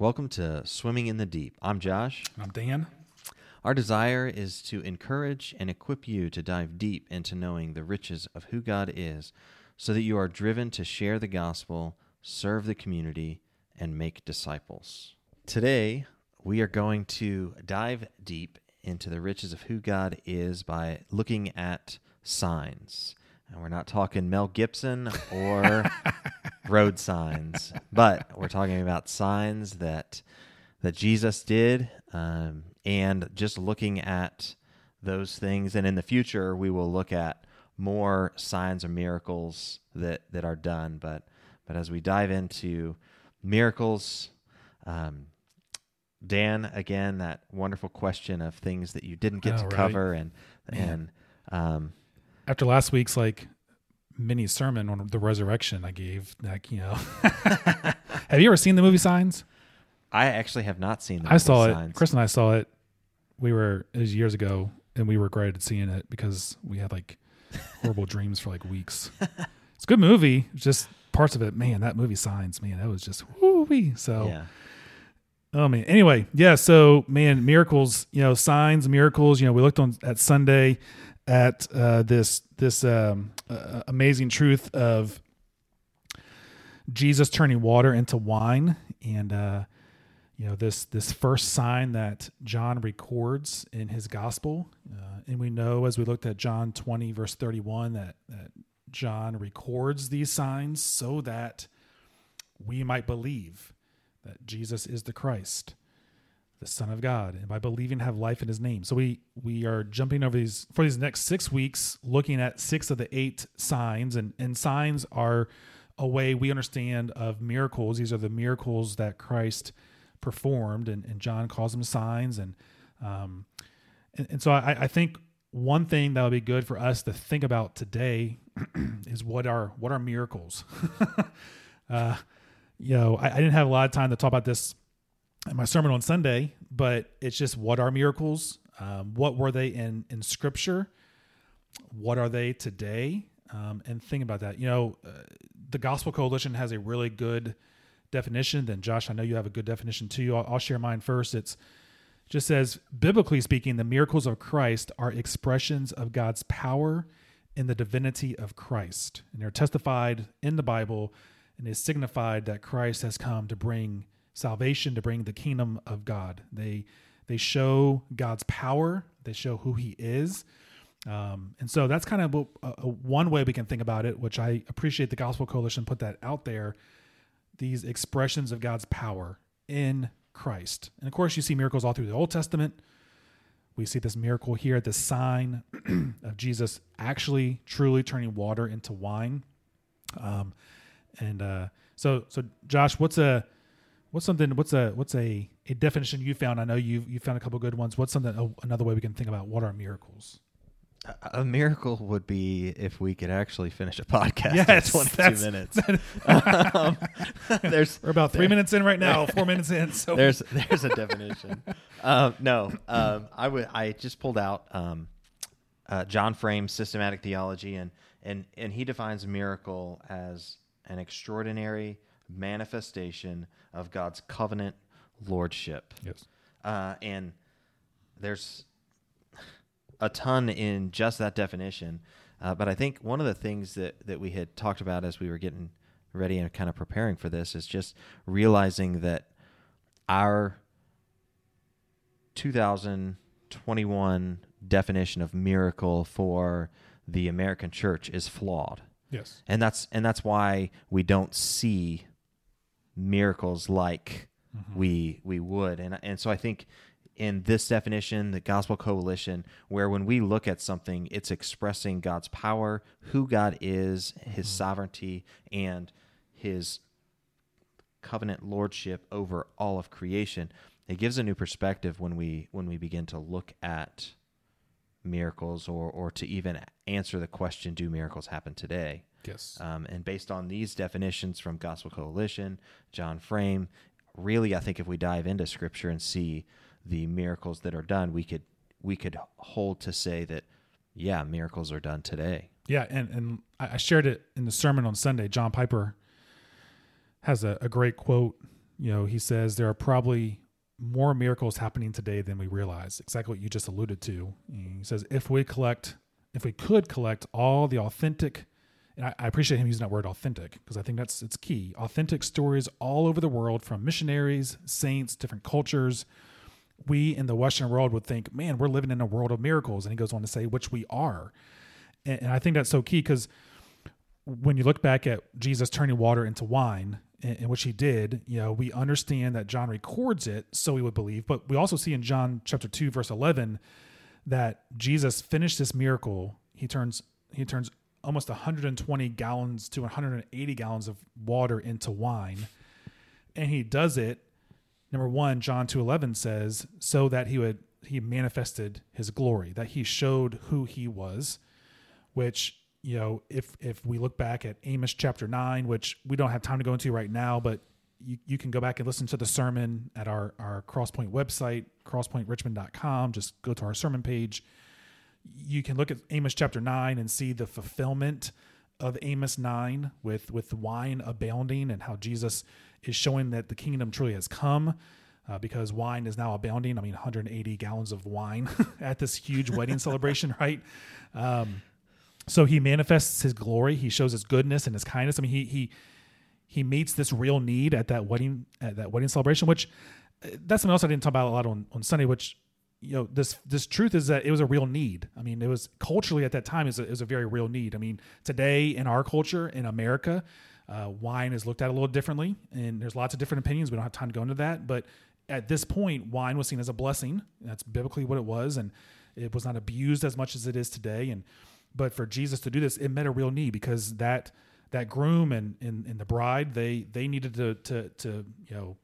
Welcome to Swimming in the Deep. I'm Josh. I'm Dan. Our desire is to encourage and equip you to dive deep into knowing the riches of who God is so that you are driven to share the gospel, serve the community, and make disciples. Today, we are going to dive deep into the riches of who God is by looking at signs. And we're not talking Mel Gibson or road signs, but we're talking about signs that that Jesus did, um, and just looking at those things. And in the future, we will look at more signs or miracles that that are done. But but as we dive into miracles, um, Dan, again, that wonderful question of things that you didn't get Oh, to right. cover, and Man. and um, After last week's like mini sermon on the resurrection I gave, like, you know. Have you ever seen the movie Signs? I actually have not seen. The I saw movie it. Chris and I saw it. We were it was years ago and we regretted seeing it because we had like horrible dreams for like weeks. It's a good movie. Just parts of it, man, that movie Signs, man, that was just woo. So Yeah. Oh man. Anyway, yeah. So man, miracles. You know, signs, miracles. You know, we looked on at Sunday at uh, this this um, uh, amazing truth of Jesus turning water into wine, and uh, you know this this first sign that John records in his gospel, uh, and we know as we looked at John twenty verse thirty one that that John records these signs so that we might believe that Jesus is the Christ, the Son of God, and by believing have life in his name. So we we are jumping over these for these next six weeks, looking at six of the eight signs, and, and signs are a way we understand of miracles. These are the miracles that Christ performed, and, and John calls them signs. And um, and, and so I, I think one thing that would be good for us to think about today is what are what are miracles. uh, you know, I, I didn't have a lot of time to talk about this in my sermon on Sunday, but it's just what are miracles? Um, what were they in in Scripture? What are they today? Um, and think about that. You know, uh, the Gospel Coalition has a really good definition. Then, Josh, I know you have a good definition too. I'll, I'll share mine first. It's just says, biblically speaking, the miracles of Christ are expressions of God's power in the divinity of Christ, and they're testified in the Bible and is signified that Christ has come to bring salvation, to bring the kingdom of God. They they show God's power. They show who He is, um, and so that's kind of a, a, one way we can think about it. Which I appreciate the Gospel Coalition put that out there. These expressions of God's power in Christ, and of course, you see miracles all through the Old Testament. We see this miracle here, this sign of Jesus actually, truly turning water into wine. Um, and uh, so, so Josh, what's a what's something what's a what's a, a definition you found? I know you you found a couple good ones. What's something oh, another way we can think about what are miracles? A- A miracle would be if we could actually finish a podcast Yes, in 22 that's- minutes. um, there's We're about three there- minutes in right now, four minutes in. So there's there's a definition. um, no, um, I would I just pulled out um, uh, John Frame's systematic theology, and and and he defines miracle as an extraordinary manifestation of God's covenant lordship. yes, Uh, and there's a ton in just that definition. Uh, but I think one of the things that, that we had talked about as we were getting ready and kind of preparing for this is just realizing that our 2021 definition of miracle for the American church is flawed yes, and that's and that's why we don't see miracles like mm-hmm. we we would. And and so I think in this definition the gospel coalition where when we look at something it's expressing God's power who God is his mm-hmm. sovereignty and his covenant lordship over all of creation. It gives a new perspective when we when we begin to look at miracles or or to even answer the question do miracles happen today yes, um, and based on these definitions from Gospel Coalition, John Frame, really, I think if we dive into Scripture and see the miracles that are done, we could we could hold to say that, yeah, miracles are done today. yeah. And and I shared it in the sermon on Sunday. John Piper has a, a great quote you know, he says there are probably more miracles happening today than we realize. Exactly what you just alluded to. He says if we collect, if we could collect all the authentic, and I, I appreciate him using that word authentic because I think that's it's key. Authentic stories all over the world from missionaries, saints, different cultures. We in the Western world would think, man, we're living in a world of miracles, and he goes on to say, which we are. And, and I think that's so key because when you look back at Jesus turning water into wine, in, in, which he did, you know, we understand that John records it so we would believe, but we also see in John chapter 2 verse 11 that Jesus finished this miracle. He turns he turns almost 120 gallons to 180 gallons of water into wine. And he does it number 1 John 2:11 says so that he would he manifested his glory, that he showed who he was, which you know, if if we look back at Amos chapter nine, which we don't have time to go into right now, but you, you can go back and listen to the sermon at our, our Crosspoint website, crosspointrichmond.com. Just go to our sermon page. You can look at Amos chapter 9 and see the fulfillment of Amos 9 with, with wine abounding and how Jesus is showing that the kingdom truly has come uh, because wine is now abounding. I mean, 180 gallons of wine at this huge wedding celebration, right? Um, so he manifests his glory. He shows his goodness and his kindness. I mean, he he he meets this real need at that wedding at that wedding celebration. Which uh, that's something else I didn't talk about a lot on on Sunday. Which you know this this truth is that it was a real need. I mean, it was culturally at that time is a, a very real need. I mean, today in our culture in America, uh, wine is looked at a little differently, and there's lots of different opinions. We don't have time to go into that, but at this point, wine was seen as a blessing. That's biblically what it was, and it was not abused as much as it is today. And but for Jesus to do this, it met a real need because that that groom and, and, and the bride they they needed to to to you know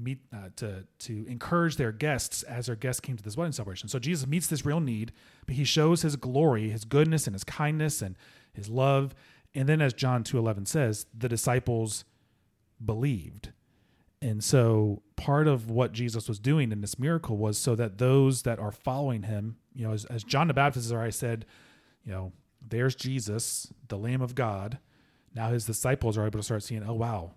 meet uh, to to encourage their guests as their guests came to this wedding celebration. So Jesus meets this real need, but he shows his glory, his goodness, and his kindness and his love. And then, as John two eleven says, the disciples believed. And so, part of what Jesus was doing in this miracle was so that those that are following him, you know, as, as John the Baptist has already said, you know, there's Jesus, the Lamb of God. Now his disciples are able to start seeing, oh wow,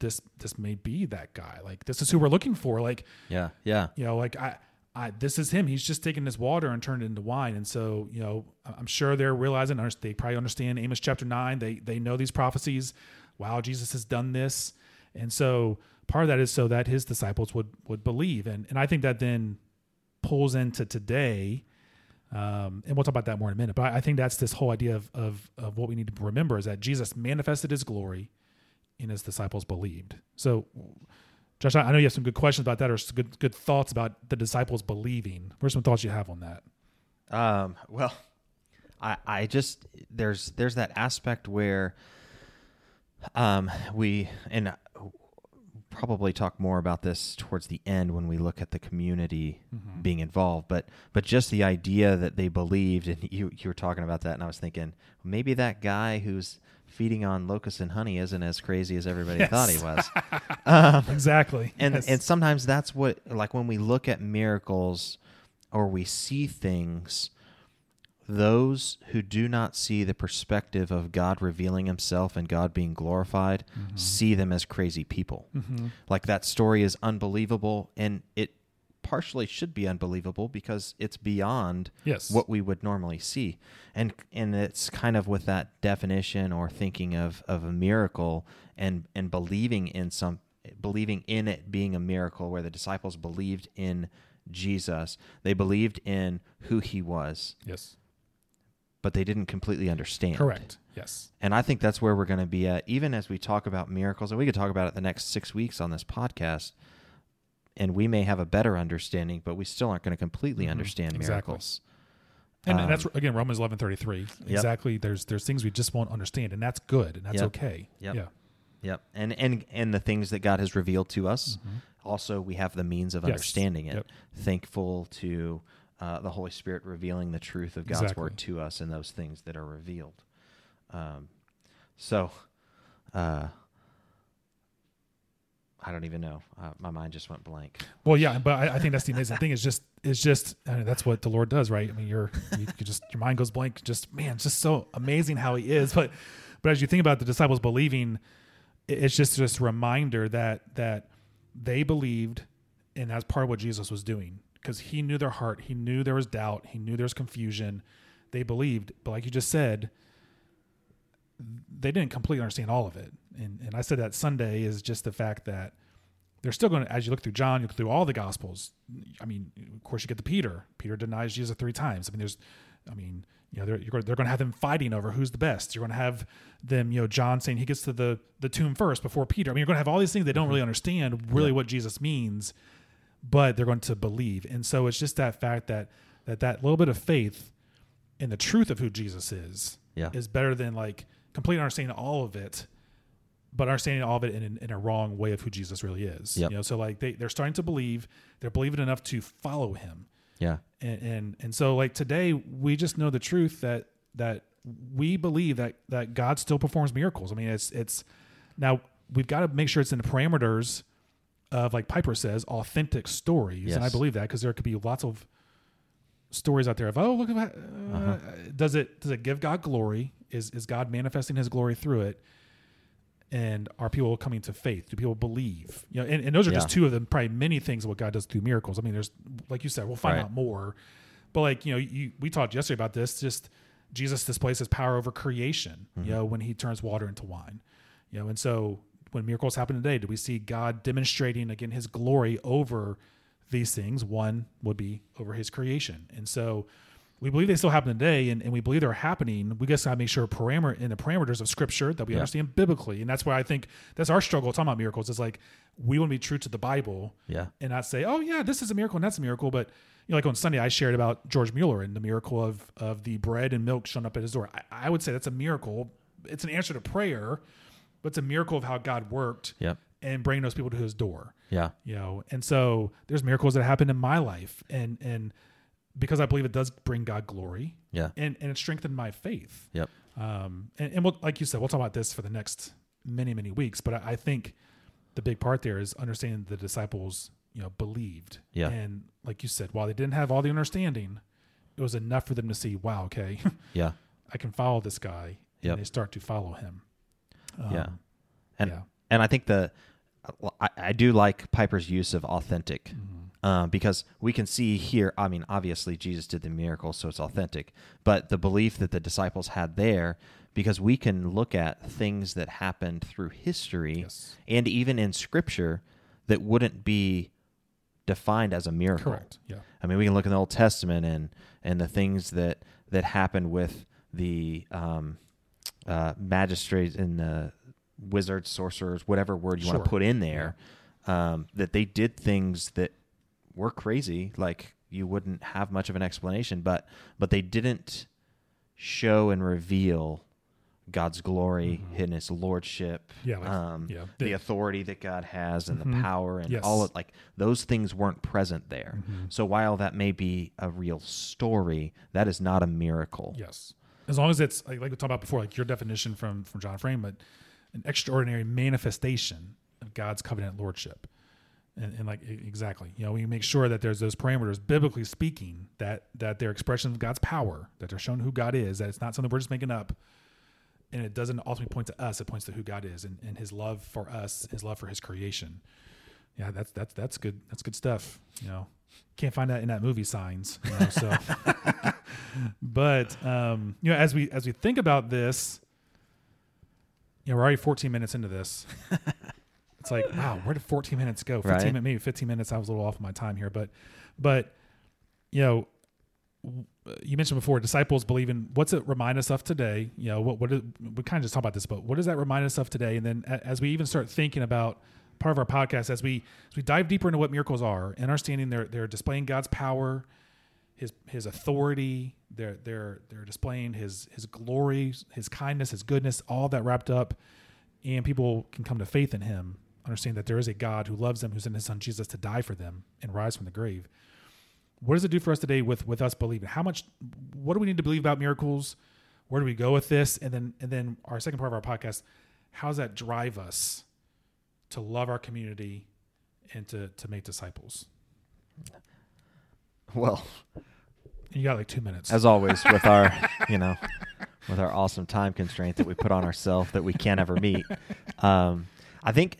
this this may be that guy. Like this is who we're looking for. Like yeah, yeah. You know, like I, I this is him. He's just taking this water and turned it into wine. And so you know, I'm sure they're realizing they probably understand Amos chapter nine. They they know these prophecies. Wow, Jesus has done this, and so part of that is so that his disciples would would believe. And and I think that then pulls into today um, and we'll talk about that more in a minute. But I think that's this whole idea of, of, of what we need to remember is that Jesus manifested his glory and his disciples believed. So, Josh, I know you have some good questions about that or some good, good thoughts about the disciples believing. What are some thoughts you have on that? Um, well, I, I just, there's, there's that aspect where, um, we, and probably talk more about this towards the end when we look at the community mm-hmm. being involved. But but just the idea that they believed, and you you were talking about that, and I was thinking maybe that guy who's feeding on locusts and honey isn't as crazy as everybody yes. thought he was. um, exactly, and yes. and sometimes that's what like when we look at miracles or we see things those who do not see the perspective of God revealing himself and God being glorified mm-hmm. see them as crazy people. Mm-hmm. Like that story is unbelievable and it partially should be unbelievable because it's beyond yes. what we would normally see. And and it's kind of with that definition or thinking of, of a miracle and and believing in some believing in it being a miracle where the disciples believed in Jesus. They believed in who he was. Yes but they didn't completely understand. Correct. Yes. And I think that's where we're going to be at, even as we talk about miracles, and we could talk about it the next six weeks on this podcast. And we may have a better understanding, but we still aren't going to completely mm-hmm. understand exactly. miracles. And, um, and, that's again Romans eleven thirty three. Exactly. Yep. There's there's things we just won't understand, and that's good, and that's yep. okay. Yep. Yeah. Yep. And and and the things that God has revealed to us, mm-hmm. also we have the means of yes. understanding it. Yep. Thankful to uh, the Holy Spirit revealing the truth of God's exactly. word to us and those things that are revealed. Um, so, uh, I don't even know. Uh, my mind just went blank. Well, yeah, but I, I think that's the amazing thing. Is just is just I mean, that's what the Lord does, right? I mean, you're you, you just your mind goes blank. Just man, it's just so amazing how He is. But but as you think about the disciples believing, it's just this reminder that that they believed, and that's part of what Jesus was doing because he knew their heart, he knew there was doubt, he knew there was confusion. They believed, but like you just said, they didn't completely understand all of it. And and I said that Sunday is just the fact that they're still going to, as you look through John, you look through all the Gospels. I mean, of course, you get the Peter. Peter denies Jesus three times. I mean, there's, I mean, you know, they're you're, going- they're going to have them fighting over who's the best. You're going to have them, you know, John saying he gets to the the tomb first before Peter. I mean, you're going to have all these things they don't mm-hmm. really understand really what Jesus means, but they're going to believe. And so it's just that fact that that that little bit of faith in the truth of who Jesus is Yeah. is better than like completely understanding all of it, but understanding all of it in, in a wrong way of who Jesus really is. Yep. You know, so like they, they're starting to believe, they're believing enough to follow him. Yeah. And, and and so like today we just know the truth that that we believe that that God still performs miracles. I mean it's it's now we've got to make sure it's in the parameters of like Piper says authentic stories. And I believe that because there could be lots of stories out there of oh look at that uh, Uh-huh. does it does it give God glory? Is is God manifesting his glory through it? And are people coming to faith? Do people believe? You know, and, and those are just two of them, probably many things of what God does through miracles. I mean, there's like you said, we'll find Right. out more. But like, you know, you we talked yesterday about this, just Jesus displays his power over creation, Mm-hmm. you know, when he turns water into wine. You know, and so when miracles happen today, do we see God demonstrating again his glory over these things? One would be over his creation. And so we believe they still happen today and, and we believe they're happening. We just gotta make sure parameter in the parameters of scripture that we Yeah. understand biblically. And that's why I think that's our struggle talking about miracles is like we want to be true to the Bible Yeah. and not say, oh yeah, this is a miracle and that's a miracle. But you know, like on Sunday, I shared about George Mueller and the miracle of of the bread and milk showing up at his door. I, I would say that's a miracle. It's an answer to prayer, but it's a miracle of how God worked Yep. and bringing those people to His door. Yeah. You know, and so there's miracles that happen in my life, and and because I believe it does bring God glory, Yeah. and and it strengthened my faith. Yep. Um, and, and we'll, like you said, we'll talk about this for the next many, many weeks. But I, I think the big part there is understanding the disciples, you know, believed. Yeah. And like you said, while they didn't have all the understanding, it was enough for them to see, wow, okay, Yeah. I can follow this guy. Yep. And they start to follow him. Um, Yeah. And yeah. and I think the I, I do like Piper's use of authentic. Uh, because we can see here, I mean, obviously Jesus did the miracle, so it's authentic. But the belief that the disciples had there, because we can look at things that happened through history Yes. and even in Scripture that wouldn't be defined as a miracle. Correct. Yeah. I mean, we can look in the Old Testament and and the things that that happened with the um, uh, magistrates and the wizards, sorcerers, whatever word you want to put in there, um, that they did things that were crazy. Like you wouldn't have much of an explanation, but but they didn't show and reveal God's glory and His lordship. Mm-hmm. Yeah, like- um, yeah. the They- authority that God has and Mhm. the power and Yes. all of like those things weren't present there. Mhm. So while that may be a real story, that is not a miracle. Yes. As long as it's like, like we talked about before, like your definition from from John Frame, but an extraordinary manifestation of God's covenant lordship. And, and like exactly, you know, we make sure that there's those parameters, biblically speaking, that that they're expressions of God's power, that they're showing who God is, that it's not something we're just making up, and it doesn't ultimately point to us; it points to who God is and, and His love for us, His love for His creation. Yeah, that's that's that's good. That's good stuff. You know, can't find that in that movie Signs. You know, so, but um, you know, as we as we think about this, you know, we're already 14 minutes into this. It's like, wow, where did 14 minutes go? 15 Right. minutes, maybe 15 minutes. I was a little off of my time here, but but you know, you mentioned before disciples believing. What's it remind us of today? You know, what what is, we kind of just talk about this, but what does that remind us of today? And then as we even start thinking about part of our podcast, as we as we dive deeper into what miracles are and understanding they're they're displaying God's power, his his authority, they're they're they're displaying his his glory, his kindness, his goodness, all that wrapped up, and people can come to faith in him, understand that there is a God who loves them, who sent his son Jesus to die for them and rise from the grave. What does it do for us today with with us believing? How much what do we need to believe about miracles? Where do we go with this? And then and then our second part of our podcast, how does that drive us to love our community and to to make disciples? Well, You got like two minutes. as always with our, you know, with our awesome time constraint that we put on ourselves that we can't ever meet. Um, I think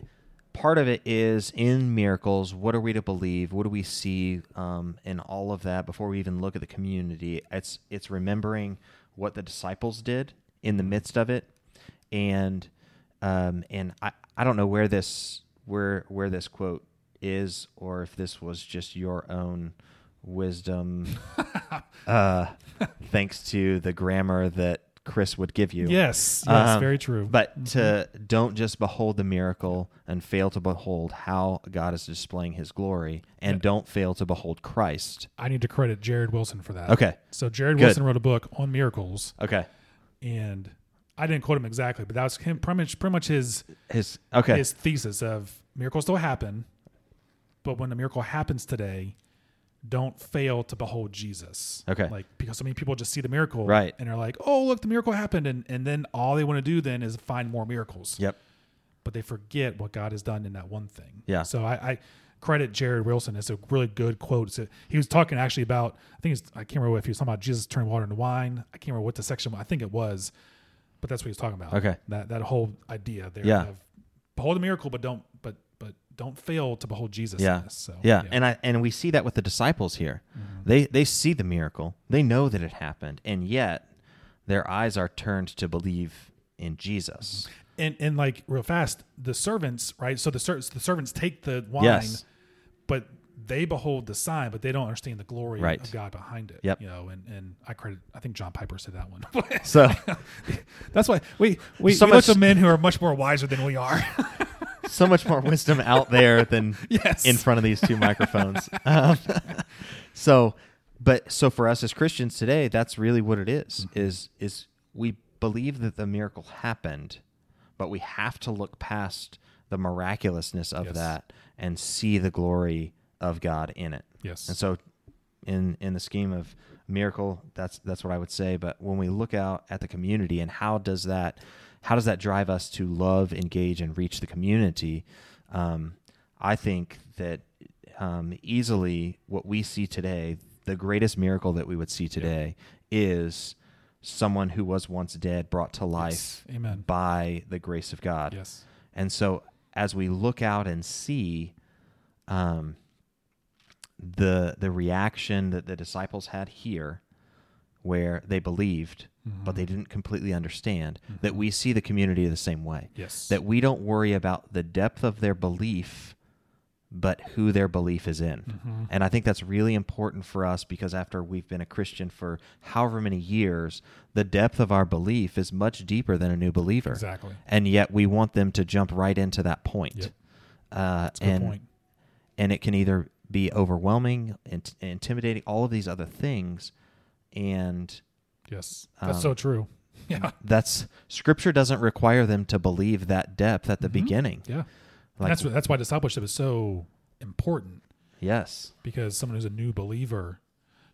part of it is in miracles. What are we to believe? What do we see um, in all of that before we even look at the community? It's it's remembering what the disciples did in the midst of it, and um, and I, I don't know where this where where this quote is or if this was just your own wisdom uh, thanks to the grammar that Chris would give you. Yes, yes, Um, very true. But to don't just behold the miracle and fail to behold how God is displaying his glory and Yeah. don't fail to behold Christ. I need to credit Jared Wilson for that. Okay. So Jared Good. Wilson wrote a book on miracles, Okay. and I didn't quote him exactly, but that was him pretty much, pretty much his His okay. his thesis of miracles still happen, but when a miracle happens today, don't fail to behold Jesus. Okay. Like because so many people just see the miracle Right. and they're like, oh look, the miracle happened, and and then all they want to do then is find more miracles. yep. But they forget what God has done in that one thing. Yeah. So I, I credit Jared Wilson. It's a really good quote. So he was talking actually about I think it's, I can't remember if he was talking about Jesus turning water into wine. I can't remember what the section. I think it was, but that's what he was talking about. Okay. That that whole idea there Yeah. of behold a miracle, but don't but but don't fail to behold Jesus. Yeah. So Yeah. And I and we see that with the disciples here. Mm-hmm. They they see the miracle. They know that it happened, and yet their eyes are turned to believe in Jesus. Mm-hmm. and and like real fast, the servants right. So the ser- the servants take the wine, Yes. but they behold the sign, but they don't understand the glory Right. of God behind it. Yep. You know, and and I credit. I think John Piper said that one. So That's why we we, So we look much- to men who are much more wiser than we are. so much more wisdom out there than yes. in front of these two microphones. Um, so, but so for us as Christians today, that's really what it is, Is is we believe that the miracle happened, but we have to look past the miraculousness of Yes. that and see the glory of God in it. Yes. And so, in in the scheme of miracle, that's that's what I would say. But when we look out at the community and how does that how does that drive us to love, engage, and reach the community? Um, I think that um, easily what we see today, the greatest miracle that we would see today, is someone who was once dead brought to life Yes. By the grace of God. Yes. And so as we look out and see um, the the reaction that the disciples had here, where they believed but they didn't completely understand, that we see the community the same way. Yes. That we don't worry about the depth of their belief, but who their belief is in. Mm-hmm. And I think that's really important for us because after we've been a Christian for however many years, the depth of our belief is much deeper than a new believer Exactly. and yet we want them to jump right into that point. Yep. Uh, That's a good and point. and it can either be overwhelming, and intimidating, all of these other things, and Yes. That's um, so true. Yeah. that's Scripture doesn't require them to believe that depth at the beginning. Yeah. Like, that's that's why discipleship is so important yes, because someone who's a new believer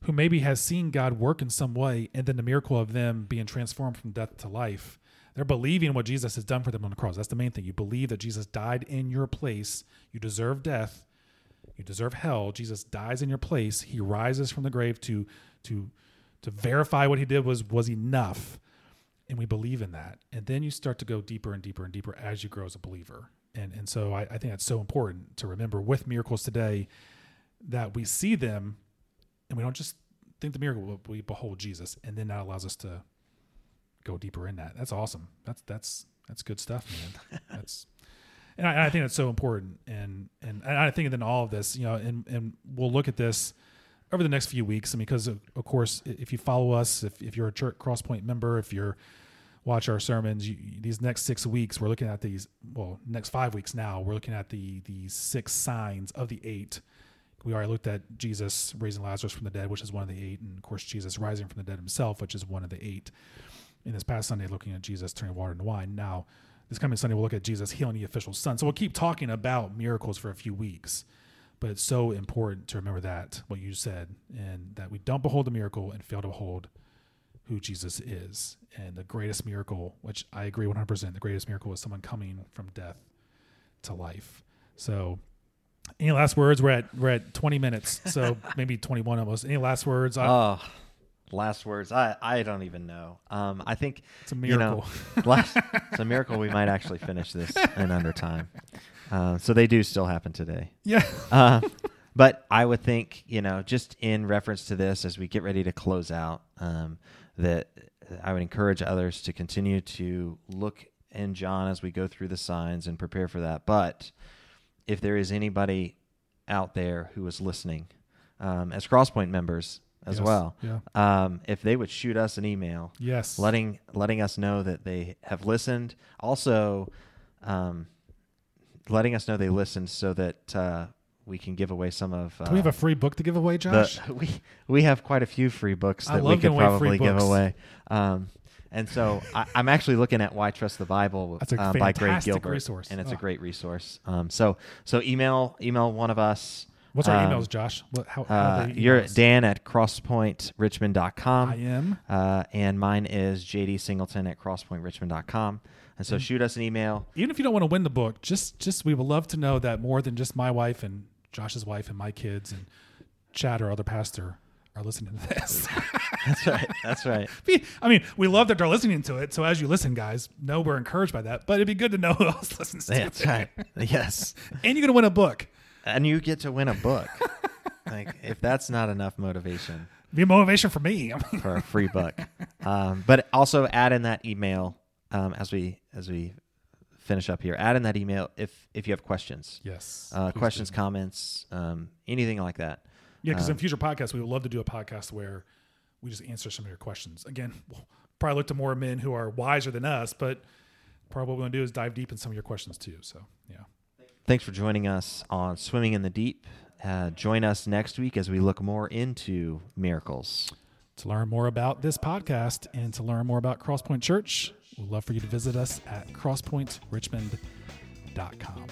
who maybe has seen God work in some way and then the miracle of them being transformed from death to life they're believing what Jesus has done for them on the cross that's the main thing you believe that Jesus died in your place you deserve death you deserve hell Jesus dies in your place he rises from the grave to to to verify what he did was was enough. And we believe in that. And then you start to go deeper and deeper and deeper as you grow as a believer. And and so I, I think that's so important to remember with miracles today that we see them and we don't just think the miracle but we behold jesus. And then that allows us to go deeper in that. That's awesome. That's that's that's good stuff man. That's and I, I think that's so important. And and, and i think then all of this you know and and we'll look at this over the next few weeks and because of, of course if you follow us if, if you're a church crosspoint member if you're watch our sermons you, these next six weeks we're looking at these well next five weeks now we're looking at the the six signs of the eight. We already looked at jesus raising lazarus from the dead which is one of the eight and of course jesus rising from the dead himself which is one of the eight. In this past sunday looking at jesus turning water into wine. Now this coming sunday we'll look at jesus healing the official son. So we'll keep talking about miracles for a few weeks but it's so important to remember that what you said and that we don't behold the miracle and fail to behold who Jesus is. And the greatest miracle, which I agree 100%, the greatest miracle is someone coming from death to life. So, any last words? We're at we're at 20 minutes, so maybe 21 almost. Any last words? I, oh, last words. I, I don't even know. Um, I think It's a you know, miracle. last, it's a miracle we might actually finish this in under time. Uh, so they do still happen today. yeah. Uh, but I would think, you know, just in reference to this, as we get ready to close out, um, that I would encourage others to continue to look in John as we go through the signs and prepare for that. But if there is anybody out there who is listening, um, as Crosspoint members as Yes. well, Yeah. um, if they would shoot us an email, Yes. letting letting us know that they have listened. Also, um, letting us know they listened so that uh, we can give away some of. Uh, Do we have a free book to give away, the- Josh? we we have quite a few free books I that we could away probably give away. Um, and so I, I'm actually looking at Why Trust the Bible That's a uh, by Greg Gilbert, resource. and it's a Oh. great resource. Um, so so email email one of us. What's our um, emails, Josh? What, how, how Uh, they you're? Dan at crosspointrichmond.com. I am. Uh, and mine is JD Singleton at crosspointrichmond.com. And so shoot us an email. Even if you don't want to win the book, just just we would love to know that more than just my wife and Josh's wife and my kids and Chad or other pastor are listening to this. That's right. That's right. I mean, we love that they're listening to it. So as you listen, guys, know we're encouraged by that. But it'd be good to know who else listens to That's it. right. Yes. And you're gonna win a book. And you get to win a book. like if that's not enough motivation Be a motivation for me. for a free book. Um, but also add in that email um, as we as we finish up here. Add in that email if if you have questions, yes. uh, questions, do. comments, um, anything like that. Yeah, because um, in future podcasts, we would love to do a podcast where we just answer some of your questions. Again, we'll probably look to more men who are wiser than us, but probably what we're going to do is dive deep in some of your questions too. So, yeah. Thanks for joining us on Swimming in the Deep. Uh, join us next week as we look more into miracles. To learn more about this podcast and to learn more about Crosspoint Church, we'd love for you to visit us at crosspointrichmond.com.